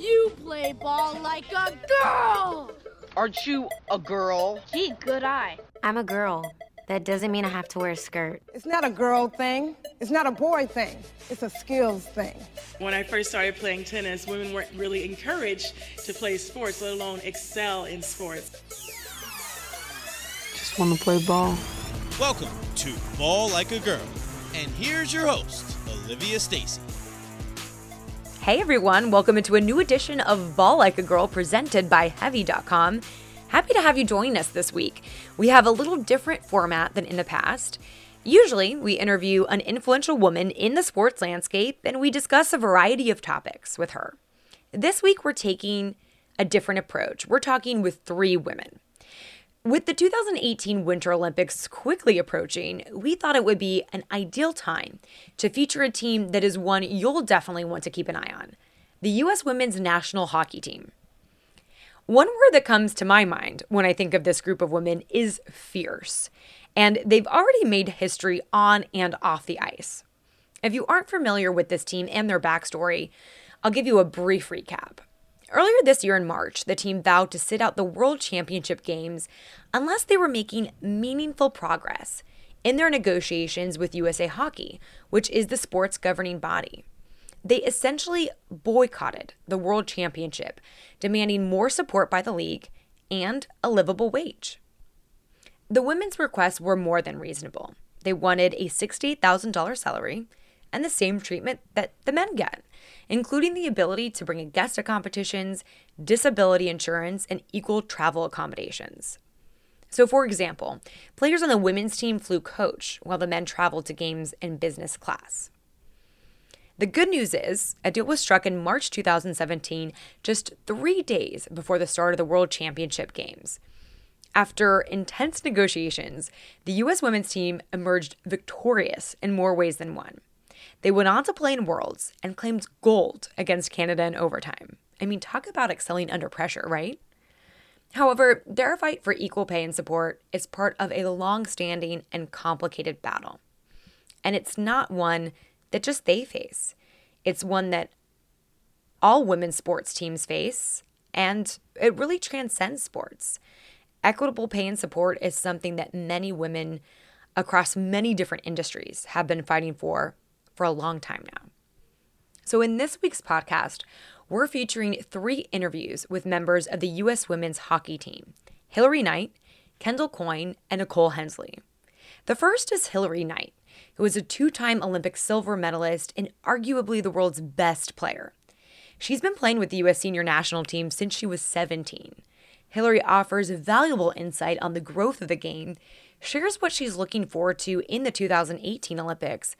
You play ball like a girl! Aren't you a girl? Gee, good eye. I'm a girl. That doesn't mean I have to wear a skirt. It's not a girl thing. It's not a boy thing. It's a skills thing. When I first started playing tennis, women weren't really encouraged to play sports, let alone excel in sports. Just want to play ball. Welcome to Ball Like a Girl. And here's your host, Olivia Stacy. Hey everyone, welcome into a new edition of Ball Like a Girl presented by Heavy.com. Happy to have you join us this week. We have a little different format than in the past. Usually, we interview an influential woman in the sports landscape and we discuss a variety of topics with her. This week, we're taking a different approach. We're talking with three women. With the 2018 Winter Olympics quickly approaching, we thought it would be an ideal time to feature a team that is one you'll definitely want to keep an eye on the U.S. women's national hockey team. One word that comes to my mind when I think of this group of women is fierce, and they've already made history on and off the ice. If you aren't familiar with this team and their backstory, I'll give you a brief recap. Earlier this year in March, the team vowed to sit out the World Championship Games unless they were making meaningful progress in their negotiations with USA Hockey, which is the sport's governing body they essentially boycotted the World Championship, demanding more support by the league and a livable wage. The women's requests were more than reasonable. They wanted a $68,000 salary and the same treatment that the men get, including the ability to bring a guest to competitions, disability insurance, and equal travel accommodations. So, for example, players on the women's team flew coach while the men traveled to games in business class. The good news is, a deal was struck in March 2017, just three days before the start of the World Championship Games. After intense negotiations, the U.S. women's team emerged victorious in more ways than one. They went on to play in Worlds and claimed gold against Canada in overtime. I mean, talk about excelling under pressure, right? However, their fight for equal pay and support is part of a long standing and complicated battle. And it's not one that just they face. It's one that all women's sports teams face, and it really transcends sports. Equitable pay and support is something that many women across many different industries have been fighting for for a long time now. So, in this week's podcast, we're featuring three interviews with members of the U.S. women's hockey team Hilary Knight, Kendall Coyne, and Nicole Hensley. The first is Hilary Knight who is a two time Olympic silver medalist and arguably the world's best player. She's been playing with the U.S. senior national team since she was 17. Hilary offers valuable insight on the growth of the game, shares what she's looking forward to in the 2018 Olympics,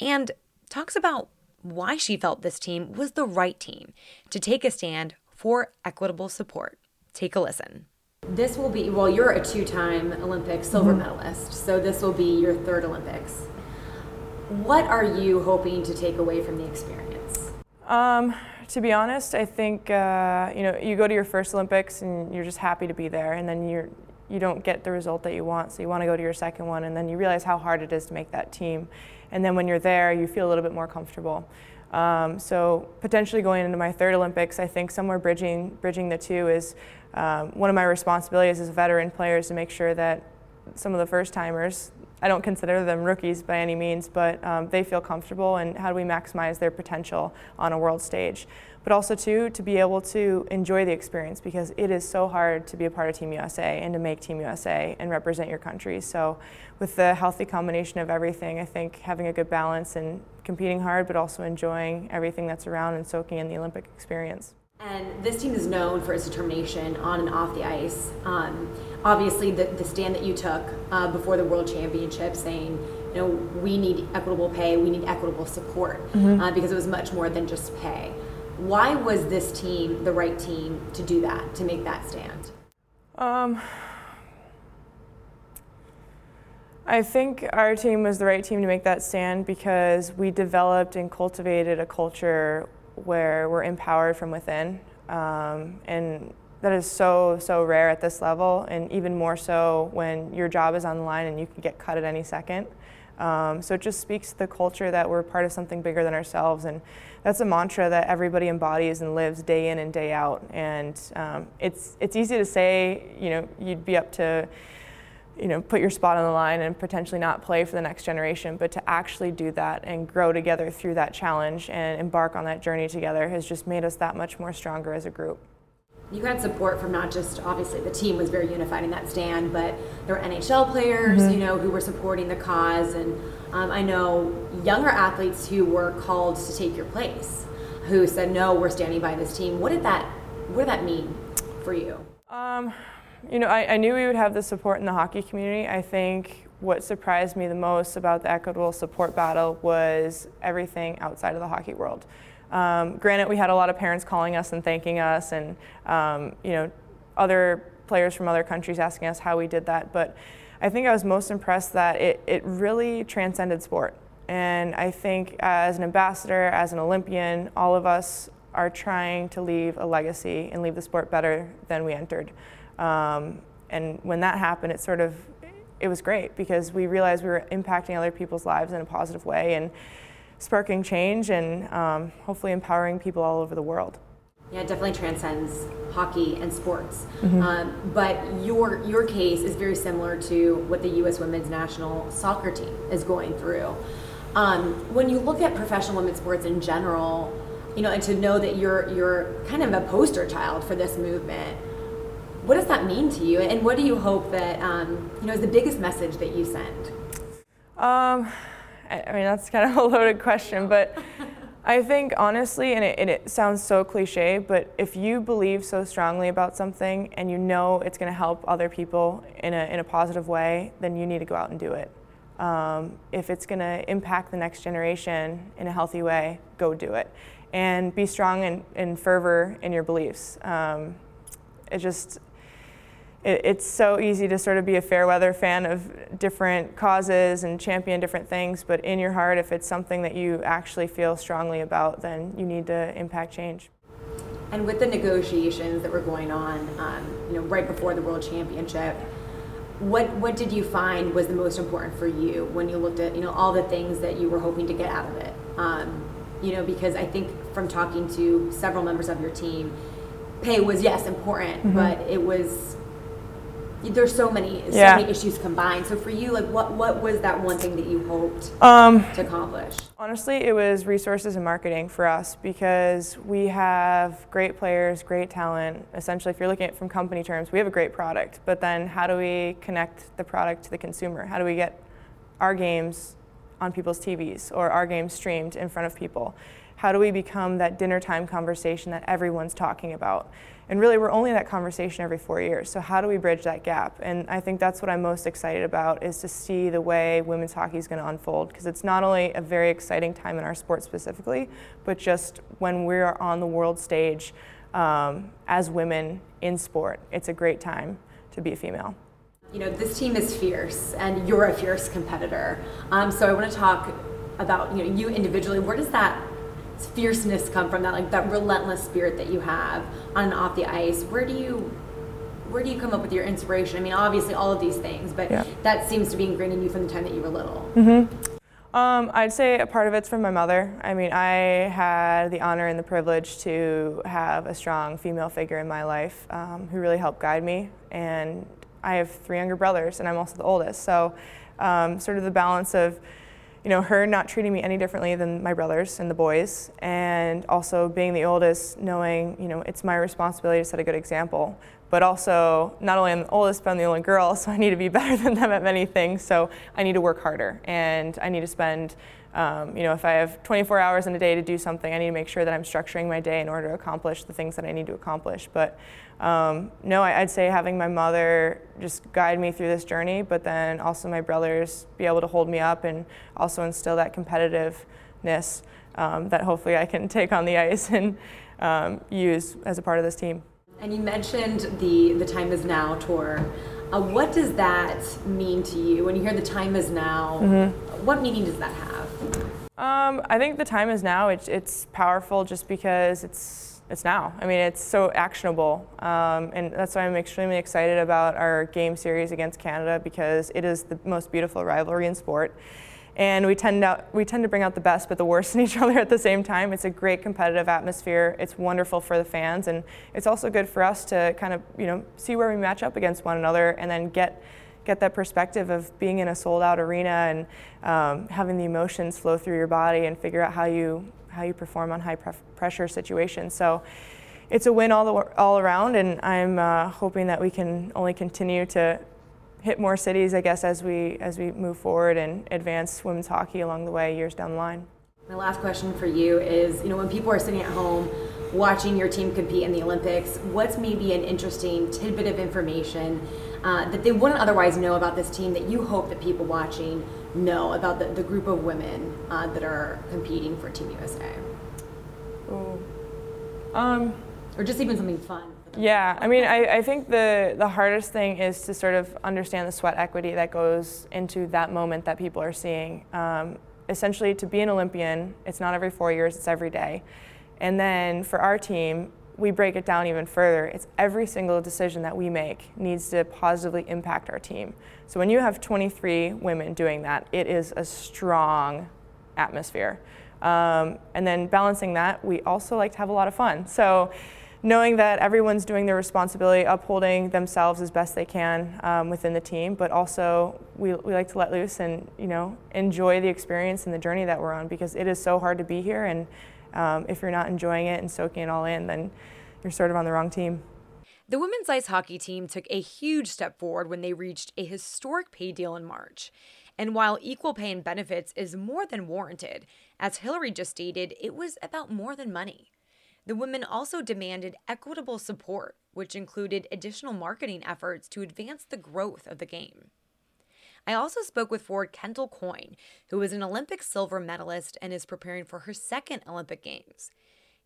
and talks about why she felt this team was the right team to take a stand for equitable support. Take a listen. This will be, well, you're a two time Olympic silver mm-hmm. medalist, so this will be your third Olympics. What are you hoping to take away from the experience? Um, to be honest, I think uh, you know you go to your first Olympics and you're just happy to be there, and then you're you don't get the result that you want, so you want to go to your second one, and then you realize how hard it is to make that team, and then when you're there, you feel a little bit more comfortable. Um, so potentially going into my third Olympics, I think somewhere bridging bridging the two is um, one of my responsibilities as a veteran player is to make sure that some of the first timers I don't consider them rookies by any means, but um, they feel comfortable and how do we maximize their potential on a world stage. But also, too, to be able to enjoy the experience because it is so hard to be a part of Team USA and to make Team USA and represent your country. So, with the healthy combination of everything, I think having a good balance and competing hard, but also enjoying everything that's around and soaking in the Olympic experience. And this team is known for its determination on and off the ice. Um, obviously, the, the stand that you took uh, before the World Championship saying, you know, we need equitable pay, we need equitable support, mm-hmm. uh, because it was much more than just pay. Why was this team the right team to do that, to make that stand? Um, I think our team was the right team to make that stand because we developed and cultivated a culture where we're empowered from within. Um, and that is so, so rare at this level, and even more so when your job is on the line and you can get cut at any second. Um, so it just speaks to the culture that we're part of something bigger than ourselves, and that's a mantra that everybody embodies and lives day in and day out. And um, it's it's easy to say, you know, you'd be up to you know, put your spot on the line and potentially not play for the next generation, but to actually do that and grow together through that challenge and embark on that journey together has just made us that much more stronger as a group. You had support from not just obviously the team was very unified in that stand, but there were NHL players, mm-hmm. you know, who were supporting the cause, and um, I know younger athletes who were called to take your place, who said, "No, we're standing by this team." What did that, what did that mean for you? Um, you know, I, I, knew we would have the support in the hockey community. I think what surprised me the most about the equitable support battle was everything outside of the hockey world. Um, granted, we had a lot of parents calling us and thanking us, and um, you know, other players from other countries asking us how we did that. But I think I was most impressed that it, it really transcended sport. And I think as an ambassador, as an Olympian, all of us are trying to leave a legacy and leave the sport better than we entered. Um, and when that happened, it sort of it was great because we realized we were impacting other people's lives in a positive way and sparking change and um, hopefully empowering people all over the world. Yeah, it definitely transcends hockey and sports. Mm-hmm. Um, but your your case is very similar to what the U.S. Women's National Soccer Team is going through. Um, when you look at professional women's sports in general, you know, and to know that you're you're kind of a poster child for this movement what does that mean to you, and what do you hope that um, you know is the biggest message that you send? Um, I mean that's kind of a loaded question, but I think honestly, and it, and it sounds so cliche, but if you believe so strongly about something and you know it's going to help other people in a in a positive way, then you need to go out and do it. Um, if it's going to impact the next generation in a healthy way, go do it. And be strong and, and fervor in your beliefs. Um, it just, it, it's so easy to sort of be a fair weather fan of different causes and champion different things, but in your heart, if it's something that you actually feel strongly about, then you need to impact change. And with the negotiations that were going on, um, you know, right before the World Championship, what what did you find was the most important for you when you looked at you know all the things that you were hoping to get out of it? Um, you know, because I think from talking to several members of your team, pay was yes important, mm-hmm. but it was there's so many so yeah. many issues combined. So for you, like what what was that one thing that you hoped um, to accomplish? Honestly, it was resources and marketing for us because we have great players, great talent. Essentially, if you're looking at it from company terms, we have a great product. But then, how do we connect the product to the consumer? How do we get our games on people's TVs or our games streamed in front of people? How do we become that dinner time conversation that everyone's talking about? And really, we're only in that conversation every four years. So how do we bridge that gap? And I think that's what I'm most excited about is to see the way women's hockey is going to unfold because it's not only a very exciting time in our sport specifically, but just when we're on the world stage um, as women in sport, it's a great time to be a female. You know, this team is fierce, and you're a fierce competitor. Um, so I want to talk about you know you individually. Where does that fierceness come from? That like that relentless spirit that you have on and off the ice. Where do you where do you come up with your inspiration? I mean, obviously all of these things, but yeah. that seems to be ingrained in you from the time that you were little. Mm-hmm. Um, I'd say a part of it's from my mother. I mean, I had the honor and the privilege to have a strong female figure in my life um, who really helped guide me. And I have three younger brothers, and I'm also the oldest. So, um, sort of the balance of you know, her not treating me any differently than my brothers and the boys, and also being the oldest, knowing, you know, it's my responsibility to set a good example. But also, not only I'm the oldest, but I'm the only girl, so I need to be better than them at many things. So I need to work harder, and I need to spend, um, you know, if I have 24 hours in a day to do something, I need to make sure that I'm structuring my day in order to accomplish the things that I need to accomplish. But um, no, I, would say having my mother just guide me through this journey, but then also my brothers be able to hold me up and also instill that competitiveness um, that hopefully I can take on the ice and um, use as a part of this team. And you mentioned the the Time Is Now tour. Uh, what does that mean to you when you hear the Time Is Now? Mm-hmm. What meaning does that have? Um, I think the time is now. It's, it's powerful just because it's it's now. I mean, it's so actionable, um, and that's why I'm extremely excited about our game series against Canada because it is the most beautiful rivalry in sport. and we tend out we tend to bring out the best but the worst in each other at the same time. It's a great competitive atmosphere. It's wonderful for the fans, and it's also good for us to kind of you know see where we match up against one another, and then get get that perspective of being in a sold out arena and um, having the emotions flow through your body and figure out how you how you perform on high pressure situations. So it's a win all the, all around, and I'm uh, hoping that we can only continue to hit more cities, I guess, as we as we move forward and advance women's hockey along the way years down the line. My last question for you is, you know, when people are sitting at home watching your team compete in the Olympics, what's maybe an interesting tidbit of information uh, that they wouldn't otherwise know about this team that you hope that people watching know about the, the group of women uh, that are competing for Team USA? Ooh. Um, or just even something fun. Yeah, I mean, I, I think the, the hardest thing is to sort of understand the sweat equity that goes into that moment that people are seeing. Um, essentially, to be an Olympian, it's not every four years, it's every day. And then for our team, we break it down even further. It's every single decision that we make needs to positively impact our team. So when you have 23 women doing that, it is a strong atmosphere. Um, and then balancing that, we also like to have a lot of fun. So knowing that everyone's doing their responsibility, upholding themselves as best they can um, within the team, but also we, we like to let loose and you know enjoy the experience and the journey that we're on because it is so hard to be here and um, if you're not enjoying it and soaking it all in, then you're sort of on the wrong team. The women's ice hockey team took a huge step forward when they reached a historic pay deal in March. And while equal pay and benefits is more than warranted, as Hilary just stated, it was about more than money. The women also demanded equitable support, which included additional marketing efforts to advance the growth of the game. I also spoke with forward Kendall Coyne, who is an Olympic silver medalist and is preparing for her second Olympic Games.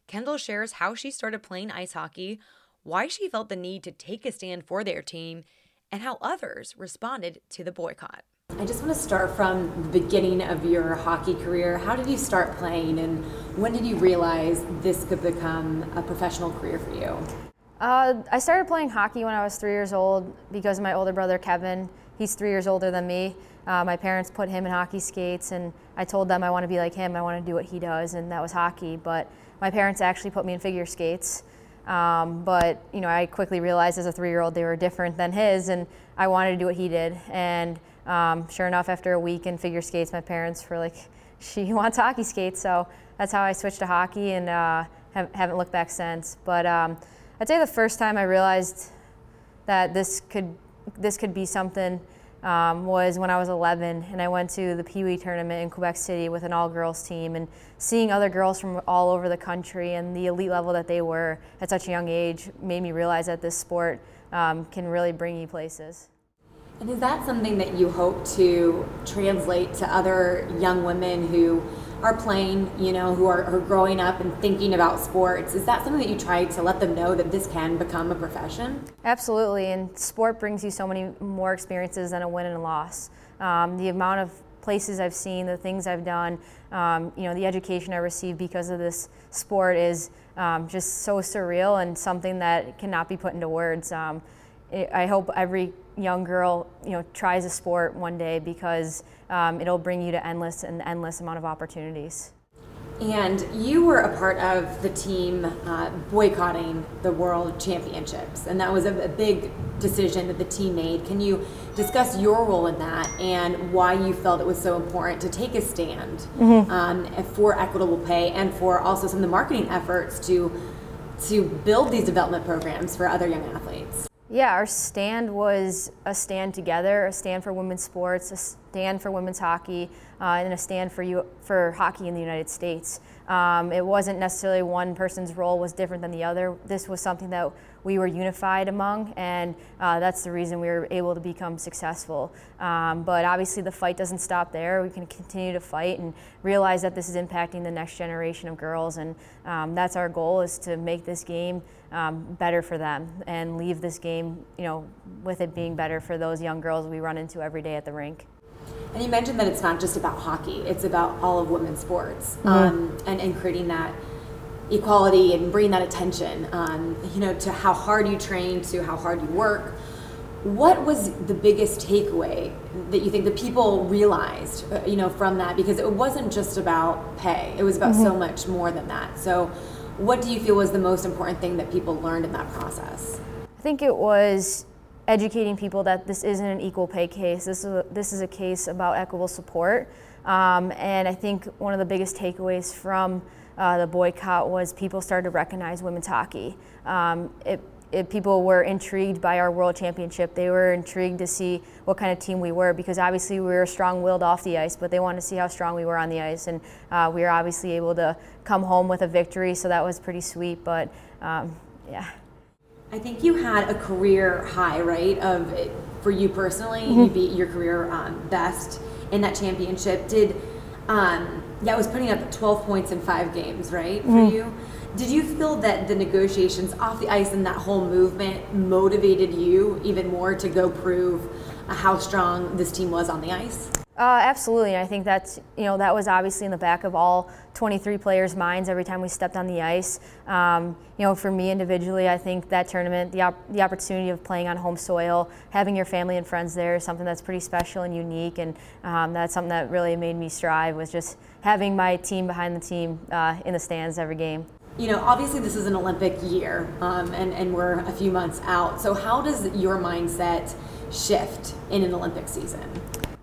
Kendall shares how she started playing ice hockey, why she felt the need to take a stand for their team, and how others responded to the boycott. I just want to start from the beginning of your hockey career. How did you start playing, and when did you realize this could become a professional career for you? Uh, I started playing hockey when I was three years old because my older brother Kevin He's three years older than me. Uh, my parents put him in hockey skates, and I told them I want to be like him. I want to do what he does, and that was hockey. But my parents actually put me in figure skates. Um, but you know, I quickly realized as a three-year-old they were different than his, and I wanted to do what he did. And um, sure enough, after a week in figure skates, my parents were like, "She wants hockey skates," so that's how I switched to hockey, and uh, have, not looked back since. But um, I'd say the first time I realized that this could this could be something um, was when I was 11 and I went to the Pee Wee tournament in Quebec City with an all girls team and seeing other girls from all over the country and the elite level that they were at such a young age made me realize that this sport um, can really bring you places. And is that something that you hope to translate to other young women who are playing, you know, who are, are growing up and thinking about sports, is that something that you try to let them know that this can become a profession? Absolutely, and sport brings you so many more experiences than a win and a loss. Um, the amount of places I've seen, the things I've done, um, you know, the education I received because of this sport is um, just so surreal and something that cannot be put into words. I hope every young girl, you know, tries a sport one day because um, it'll bring you to endless and endless amount of opportunities. And you were a part of the team uh, boycotting the World Championships, and that was a, a, big decision that the team made. Can you discuss your role in that and why you felt it was so important to take a stand mm-hmm. um, for equitable pay and for also some of the marketing efforts to to build these development programs for other young athletes? Yeah, our stand was a stand together, a stand for women's sports, a stand for women's hockey, uh, and a stand for you for hockey in the United States. Um, it wasn't necessarily one person's role was different than the other. This was something that we were unified among, and uh, that's the reason we were able to become successful. Um, but obviously, the fight doesn't stop there. We can continue to fight and realize that this is impacting the next generation of girls, and um, that's our goal: is to make this game um, better for them and leave this game, you know, with it being better for those young girls we run into every day at the rink. And you mentioned that it's not just about hockey; it's about all of women's sports, mm-hmm. um, and, and creating that equality and bringing that attention, um, you know, to how hard you train, to how hard you work. what was the biggest takeaway that you think the people realized, uh, you know, from that? Because it wasn't just about pay; it was about mm-hmm. so much more than that. So, what do you feel was the most important thing that people learned in that process? I think it was educating people that this isn't an equal pay case. This is a, this is a case about equitable support. Um, and I think one of the biggest takeaways from uh, the boycott was people started to recognize women's hockey. Um, it, it, people were intrigued by our world championship. They were intrigued to see what kind of team we were because obviously we were strong-willed off the ice, but they wanted to see how strong we were on the ice, and uh, we were obviously able to come home with a victory. So that was pretty sweet. But um, yeah. I think you had a career high, right? Of for you personally, mm-hmm. you beat your career um, best in that championship. Did um, yeah, it was putting up 12 points in five games, right, for mm-hmm. you. Did you feel that the negotiations off the ice and that whole movement motivated you even more to go prove how strong this team was on the ice? Uh, absolutely. I think that's you know that was obviously in the back of all 23 players' minds every time we stepped on the ice. Um, you know, for me individually, I think that tournament, the op- the opportunity of playing on home soil, having your family and friends there, is something that's pretty special and unique, and um, that's something that really made me strive. Was just having my team behind the team uh, in the stands every game. You know, obviously this is an Olympic year, um, and and we're a few months out. So how does your mindset shift in an Olympic season?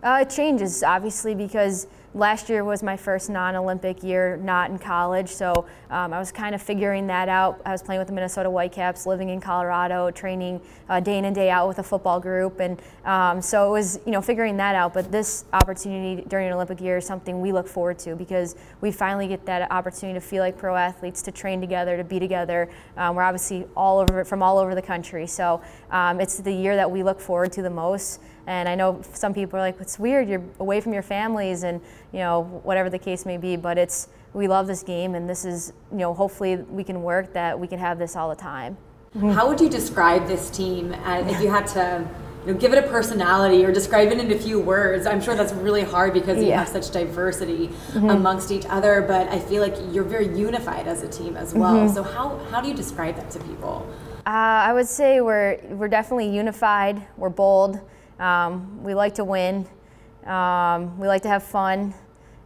Uh, it changes, obviously, because last year was my first non-Olympic year, not in college. So um, I was kind of figuring that out. I was playing with the Minnesota Whitecaps, living in Colorado, training uh, day in and day out with a football group, and um, so it was you know figuring that out. But this opportunity during an Olympic year is something we look forward to because we finally get that opportunity to feel like pro athletes, to train together, to be together. Um, we're obviously all over from all over the country, so um, it's the year that we look forward to the most. And I know some people are like, it's weird, you're away from your families and, you know, whatever the case may be, but it's, we love this game and this is, you know, hopefully we can work that we can have this all the time. How would you describe this team as, if you had to, you know, give it a personality or describe it in a few words? I'm sure that's really hard because you yeah. have such diversity mm-hmm. amongst each other, but I feel like you're very unified as a team as well. Mm-hmm. So how, how do you describe that to people? Uh, I would say we're, we're definitely unified, we're bold, um, we like to win. Um, we like to have fun.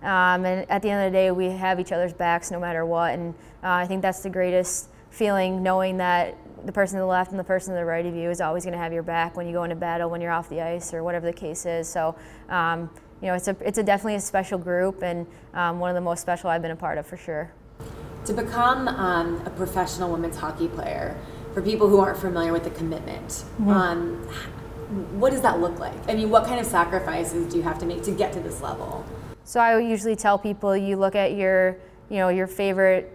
Um, and at the end of the day, we have each other's backs no matter what. And uh, I think that's the greatest feeling, knowing that the person to the left and the person to the right of you is always going to have your back when you go into battle, when you're off the ice, or whatever the case is. So, um, you know, it's a it's a definitely a special group and um, one of the most special I've been a part of for sure. To become um, a professional women's hockey player, for people who aren't familiar with the commitment, mm-hmm what does that look like? I mean, what kind of sacrifices do you have to make to get to this level? So I usually tell people you look at your, you know, your favorite,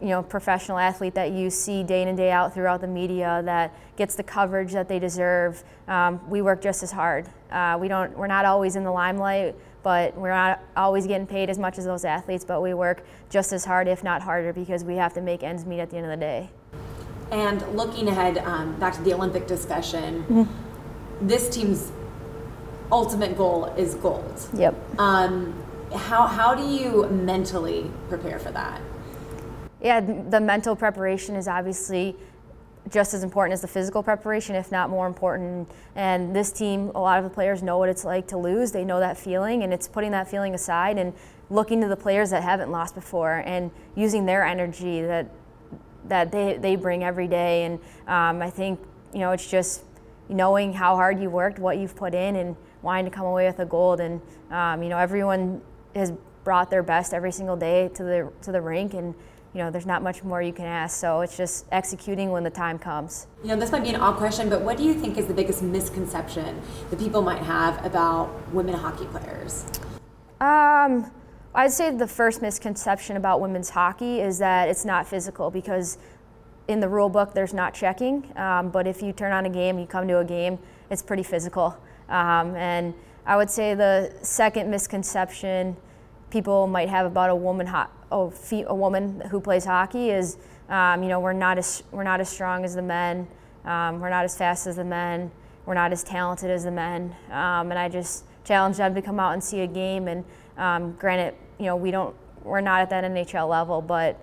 you know, professional athlete that you see day in and day out throughout the media that gets the coverage that they deserve. Um, we work just as hard. Uh, we don't, we're not always in the limelight, but we're not always getting paid as much as those athletes. But we work just as hard, if not harder, because we have to make ends meet at the end of the day. And looking ahead, um, back to the Olympic discussion. Mm-hmm this team's ultimate goal is gold. Yep. Um, how how do you mentally prepare for that? Yeah, the mental preparation is obviously just as important as the physical preparation, if not more important. And this team, a lot of the players know what it's like to lose. They know that feeling, and it's putting that feeling aside and looking to the players that haven't lost before and using their energy that that they, they bring every day. And um, I think you know it's just knowing how hard you worked, what you've put in, and wanting to come away with a gold. And um, you know, everyone has brought their best every single day to the to the rink, and you know, there's not much more you can ask. So it's just executing when the time comes. You know, this might be an odd question, but what do you think is the biggest misconception that people might have about women hockey players? Um, I'd say the first misconception about women's hockey is that it's not physical because in the rule book, there's not checking, um, but if you turn on a game, you come to a game, it's pretty physical. Um, and I would say the second misconception people might have about a woman, ho- a woman who plays hockey is, um, you know, we're not as we're not as strong as the men, um, we're not as fast as the men, we're not as talented as the men. Um, and I just challenge them to come out and see a game. And um, granted, you know, we don't, we're not at that NHL level, but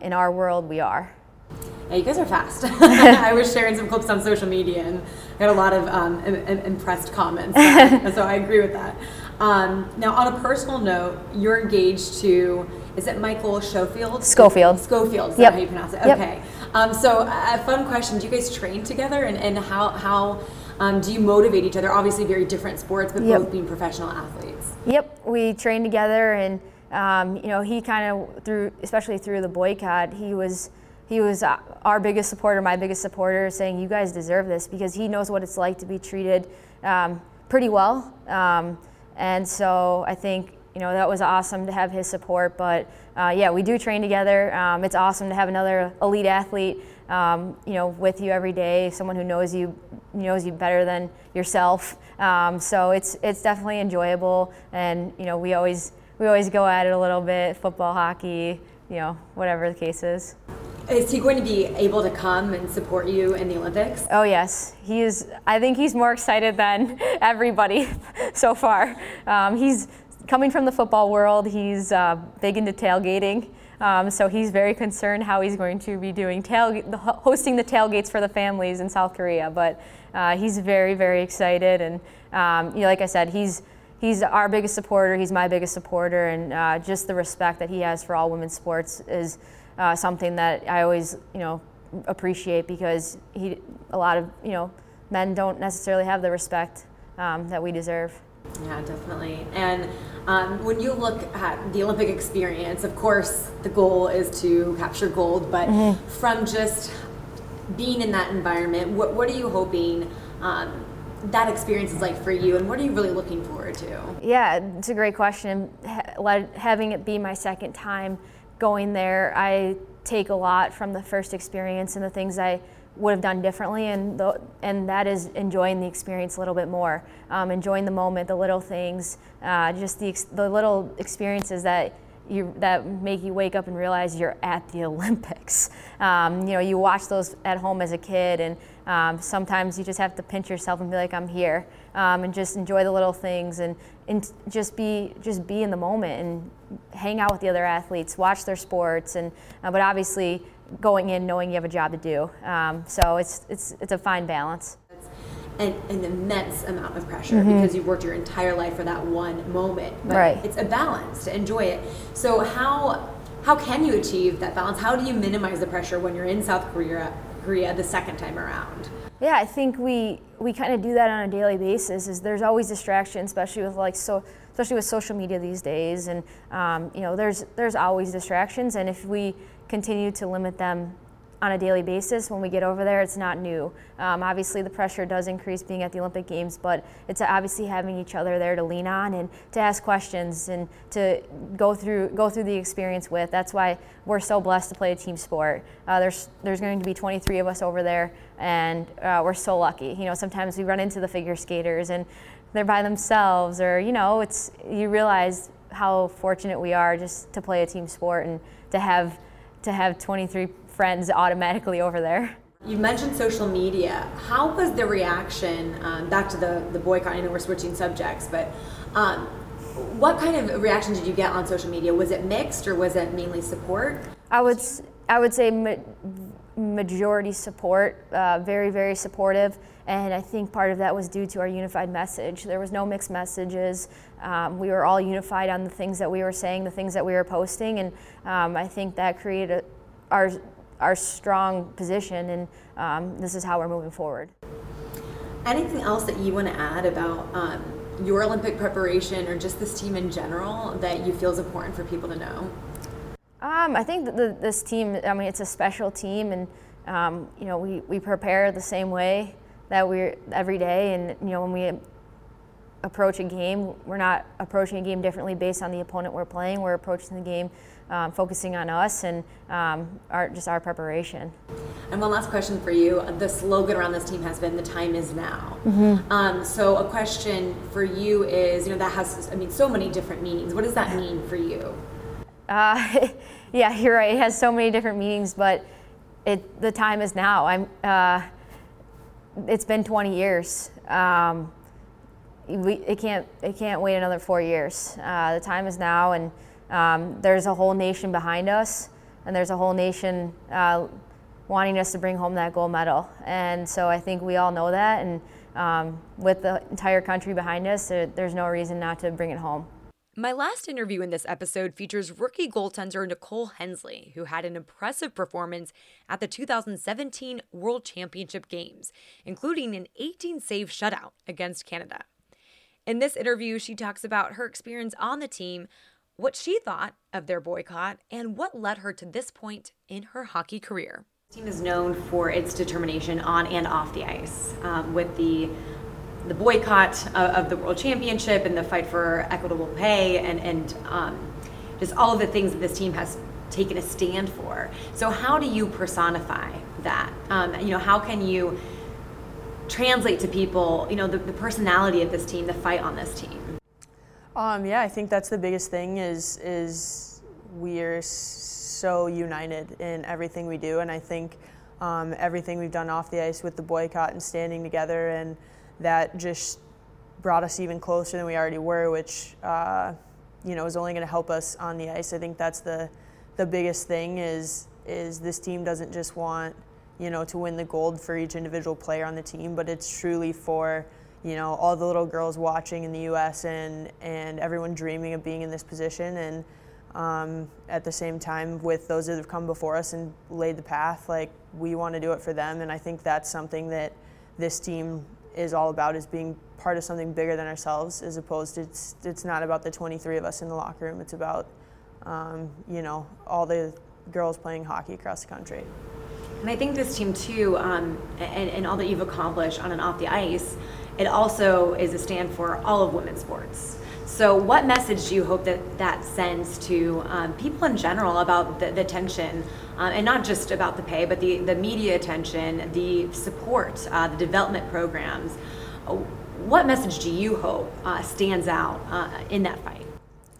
in our world, we are. Yeah, you guys are fast. I was sharing some clips on social media and I got a lot of um, Im- Im- impressed comments. so I agree with that. Um, now, on a personal note, you're engaged to, is it Michael Schofield? Schofield. Schofield, is Yep. that how you pronounce it? Yep. Okay. Um, so, a fun question Do you guys train together and, and how, how um, do you motivate each other? Obviously, very different sports, but Yep. both being professional athletes. Yep, we train together, and um, you know he kind of through, especially through the boycott, he was he was uh, our biggest supporter, my biggest supporter, saying you guys deserve this because he knows what it's like to be treated um, pretty well, um, and so I think you know that was awesome to have his support. But uh, yeah, we do train together. Um, it's awesome to have another elite athlete. Um, you know, with you every day, someone who knows you knows you better than yourself. Um, so it's it's definitely enjoyable, and you know we always we always go at it a little bit, football, hockey, you know, whatever the case is. Is he going to be able to come and support you in the Olympics? Oh yes, he is. I think he's more excited than everybody so far. Um, he's coming from the football world. He's uh, big into tailgating. Um, so he's very concerned how he's going to be doing tail, hosting the tailgates for the families in South Korea. But uh, he's very, very excited, and um, you know, like I said, he's he's our biggest supporter. He's my biggest supporter, and uh, just the respect that he has for all women's sports is uh, something that I always, you know, appreciate because he, a lot of, you know, men don't necessarily have the respect um, that we deserve. Yeah, definitely. And um, when you look at the Olympic experience, of course, the goal is to capture gold, but from just being in that environment, what, what are you hoping um, that experience is like for you, and what are you really looking forward to? Yeah, it's a great question. Ha- having it be my second time going there, I take a lot from the first experience and the things I would have done differently, and the, and that is enjoying the experience a little bit more, um, enjoying the moment, the little things, uh, just the the little experiences that you that make you wake up and realize you're at the Olympics. Um, you know, you watch those at home as a kid, and um, sometimes you just have to pinch yourself and be like, "I'm here," um, and just enjoy the little things, and, and just be just be in the moment and hang out with the other athletes, watch their sports, and uh, but obviously going in knowing you have a job to do. Um, so it's it's it's a fine balance. An, an immense amount of pressure because you've worked your entire life for that one moment. But Right. it's a balance to enjoy it. So how how can you achieve that balance? How do you minimize the pressure when you're in South Korea Korea the second time around? Yeah, I think we we kind of do that on a daily basis. Is there's always distractions, especially with like so especially with social media these days, and um, you know there's there's always distractions, and if we continue to limit them on a daily basis when we get over there, it's not new. Um, obviously, the pressure does increase being at the Olympic Games, but it's obviously having each other there to lean on and to ask questions and to go through go through the experience with. That's why we're so blessed to play a team sport. Uh, there's there's going to be 23 of us over there, and uh, we're so lucky. You know, sometimes we run into the figure skaters and they're by themselves, or you know, it's you realize how fortunate we are just to play a team sport and to have to have 23 friends automatically over there. You mentioned social media. How was the reaction um, back to the, the boycott? I know we're switching subjects, but um, what kind of reaction did you get on social media? Was it mixed or was it mainly support? I would I would say ma- majority support, uh, very very supportive, and I think part of that was due to our unified message. There was no mixed messages. Um, we were all unified on the things that we were saying, the things that we were posting, and um, I think that created our our strong position, and um, this is how we're moving forward. Anything else that you want to add about um, your Olympic preparation or just this team in general that you feel is important for people to know? Um, I think that the, this team, I mean, it's a special team, and um, you know, we, we prepare the same way that we're every day, and you know, when we approach a game, we're not approaching a game differently based on the opponent we're playing. We're approaching the game um, focusing on us and um, our, just our preparation. And one last question for you. The slogan around this team has been "The time is now." Mm-hmm. Um, so, a question for you is, you know, that has, I mean, so many different meanings. What does that mean for you? Uh, yeah, you're right. It has so many different meanings, but it the time is now. I'm. Uh, it's been 20 years. Um, we, it can't it can't wait another four years. Uh, the time is now, and um, there's a whole nation behind us, and there's a whole nation uh, wanting us to bring home that gold medal. And so I think we all know that. And um, with the entire country behind us, there, there's no reason not to bring it home. My last interview in this episode features rookie goaltender Nicole Hensley, who had an impressive performance at the 2017 World Championship Games, including an 18 save shutout against Canada. In this interview, she talks about her experience on the team, what she thought of their boycott, and what led her to this point in her hockey career. The team is known for its determination on and off the ice, um, with the the boycott of, of, the World Championship and the fight for equitable pay and, and um, just all of the things that this team has taken a stand for. So how do you personify that? Um, you know, how can you translate to people, you know, the, the personality of this team, the fight on this team? Um, yeah, I think that's the biggest thing is is we are so united in everything we do, and I think um, everything we've done off the ice with the boycott and standing together and that just brought us even closer than we already were, which uh, you know is only going to help us on the ice. I think that's the the biggest thing is is this team doesn't just want you know to win the gold for each individual player on the team, but it's truly for you know all the little girls watching in the U.S. and and everyone dreaming of being in this position and. Um, at the same time, with those that have come before us and laid the path, like we want to do it for them, and I think that's something that this team is all about is being part of something bigger than ourselves as opposed to it's, it's not about the 23 of us in the locker room. It's about um, you know all the girls playing hockey across the country. And i think this team too um, and, and all that you've accomplished on and off the ice it also is a stand for all of women's sports so, what message do you hope that that sends to um, people in general about the, the tension, uh, and not just about the pay, but the, the media attention, the support, uh, the development programs? What message do you hope uh, stands out uh, in that fight?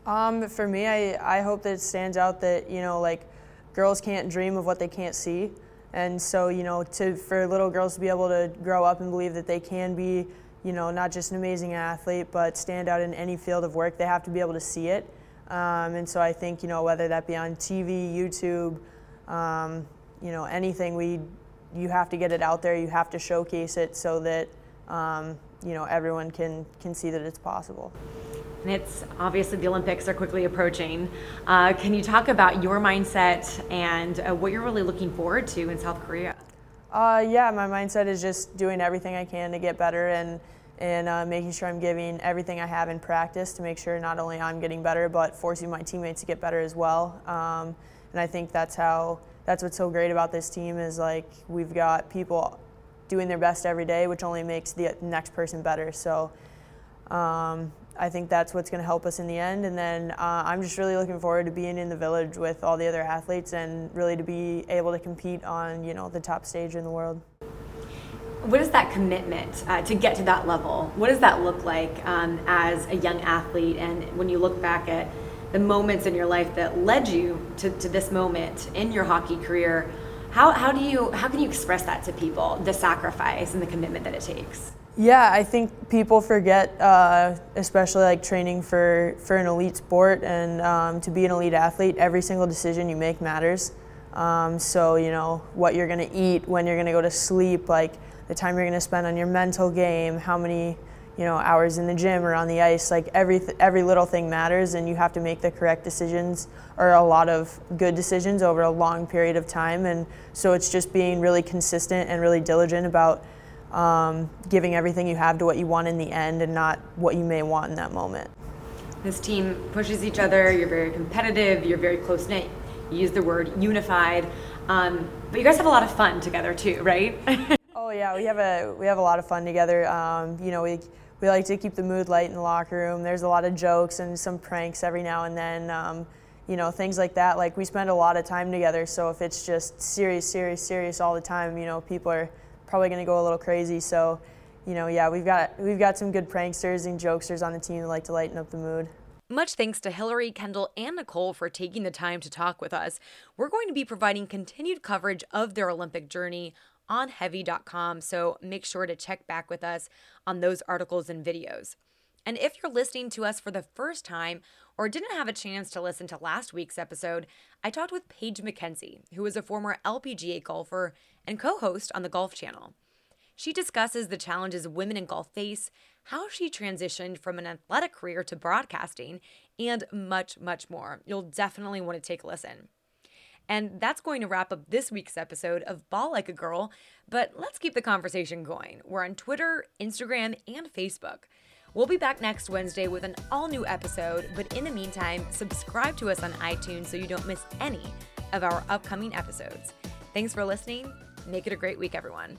Um, for me, I, I hope that it stands out that, you know, like girls can't dream of what they can't see. And so, you know, to, for little girls to be able to grow up and believe that they can be you know, not just an amazing athlete, but stand out in any field of work. They have to be able to see it. Um, and so I think, you know, whether that be on TV, YouTube, um, you know, anything, we, you have to get it out there. You have to showcase it so that, um, you know, everyone can, can see that it's possible. And it's obviously the Olympics are quickly approaching. Uh, can you talk about your mindset and uh, what you're really looking forward to in South Korea? Uh, yeah, my mindset is just doing everything I can to get better and and uh, making sure I'm giving everything I have in practice to make sure not only I'm getting better, but forcing my teammates to get better as well. Um, and I think that's how that's what's so great about this team is like we've got people doing their best every day, which only makes the next person better. So. Um, I think that's what's going to help us in the end. And then uh, I'm just really looking forward to being in the village with all the other athletes and really to be able to compete on you know the top stage in the world. What is that commitment uh, to get to that level? What does that look like um, as a young athlete? And when you look back at the moments in your life that led you to, to this moment in your hockey career, how, how do you how can you express that to people? The sacrifice and the commitment that it takes. Yeah, I think people forget, uh, especially like training for, for an elite sport and um, to be an elite athlete, every single decision you make matters. Um, so, you know, what you're going to eat, when you're going to go to sleep, like the time you're going to spend on your mental game, how many, you know, hours in the gym or on the ice, like every, every little thing matters and you have to make the correct decisions or a lot of good decisions over a long period of time. And so it's just being really consistent and really diligent about um, giving everything you have to what you want in the end and not what you may want in that moment. This team pushes each other. You're very competitive. You're very close knit. You use the word unified, um, but you guys have a lot of fun together too, right? oh yeah, we have a we have a lot of fun together. Um, you know, we we like to keep the mood light in the locker room. There's a lot of jokes and some pranks every now and then. Um, you know, things like that. Like we spend a lot of time together. So if it's just serious, serious, serious all the time, you know, people are probably going to go a little crazy. So, you know, yeah, we've got we've got some good pranksters and jokesters on the team that like to lighten up the mood. Much thanks to Hilary, Kendall, and Nicole for taking the time to talk with us. We're going to be providing continued coverage of their Olympic journey on heavy.com, so make sure to check back with us on those articles and videos. And if you're listening to us for the first time or didn't have a chance to listen to last week's episode, I talked with Paige Mackenzie, who is a former LPGA golfer and co host on the Golf Channel. She discusses the challenges women in golf face, how she transitioned from an athletic career to broadcasting, and much, much more. You'll definitely want to take a listen. And that's going to wrap up this week's episode of Ball Like a Girl. But let's keep the conversation going. We're on Twitter, Instagram, and Facebook. We'll be back next Wednesday with an all new episode, but in the meantime, subscribe to us on iTunes so you don't miss any of our upcoming episodes. Thanks for listening. Make it a great week, everyone.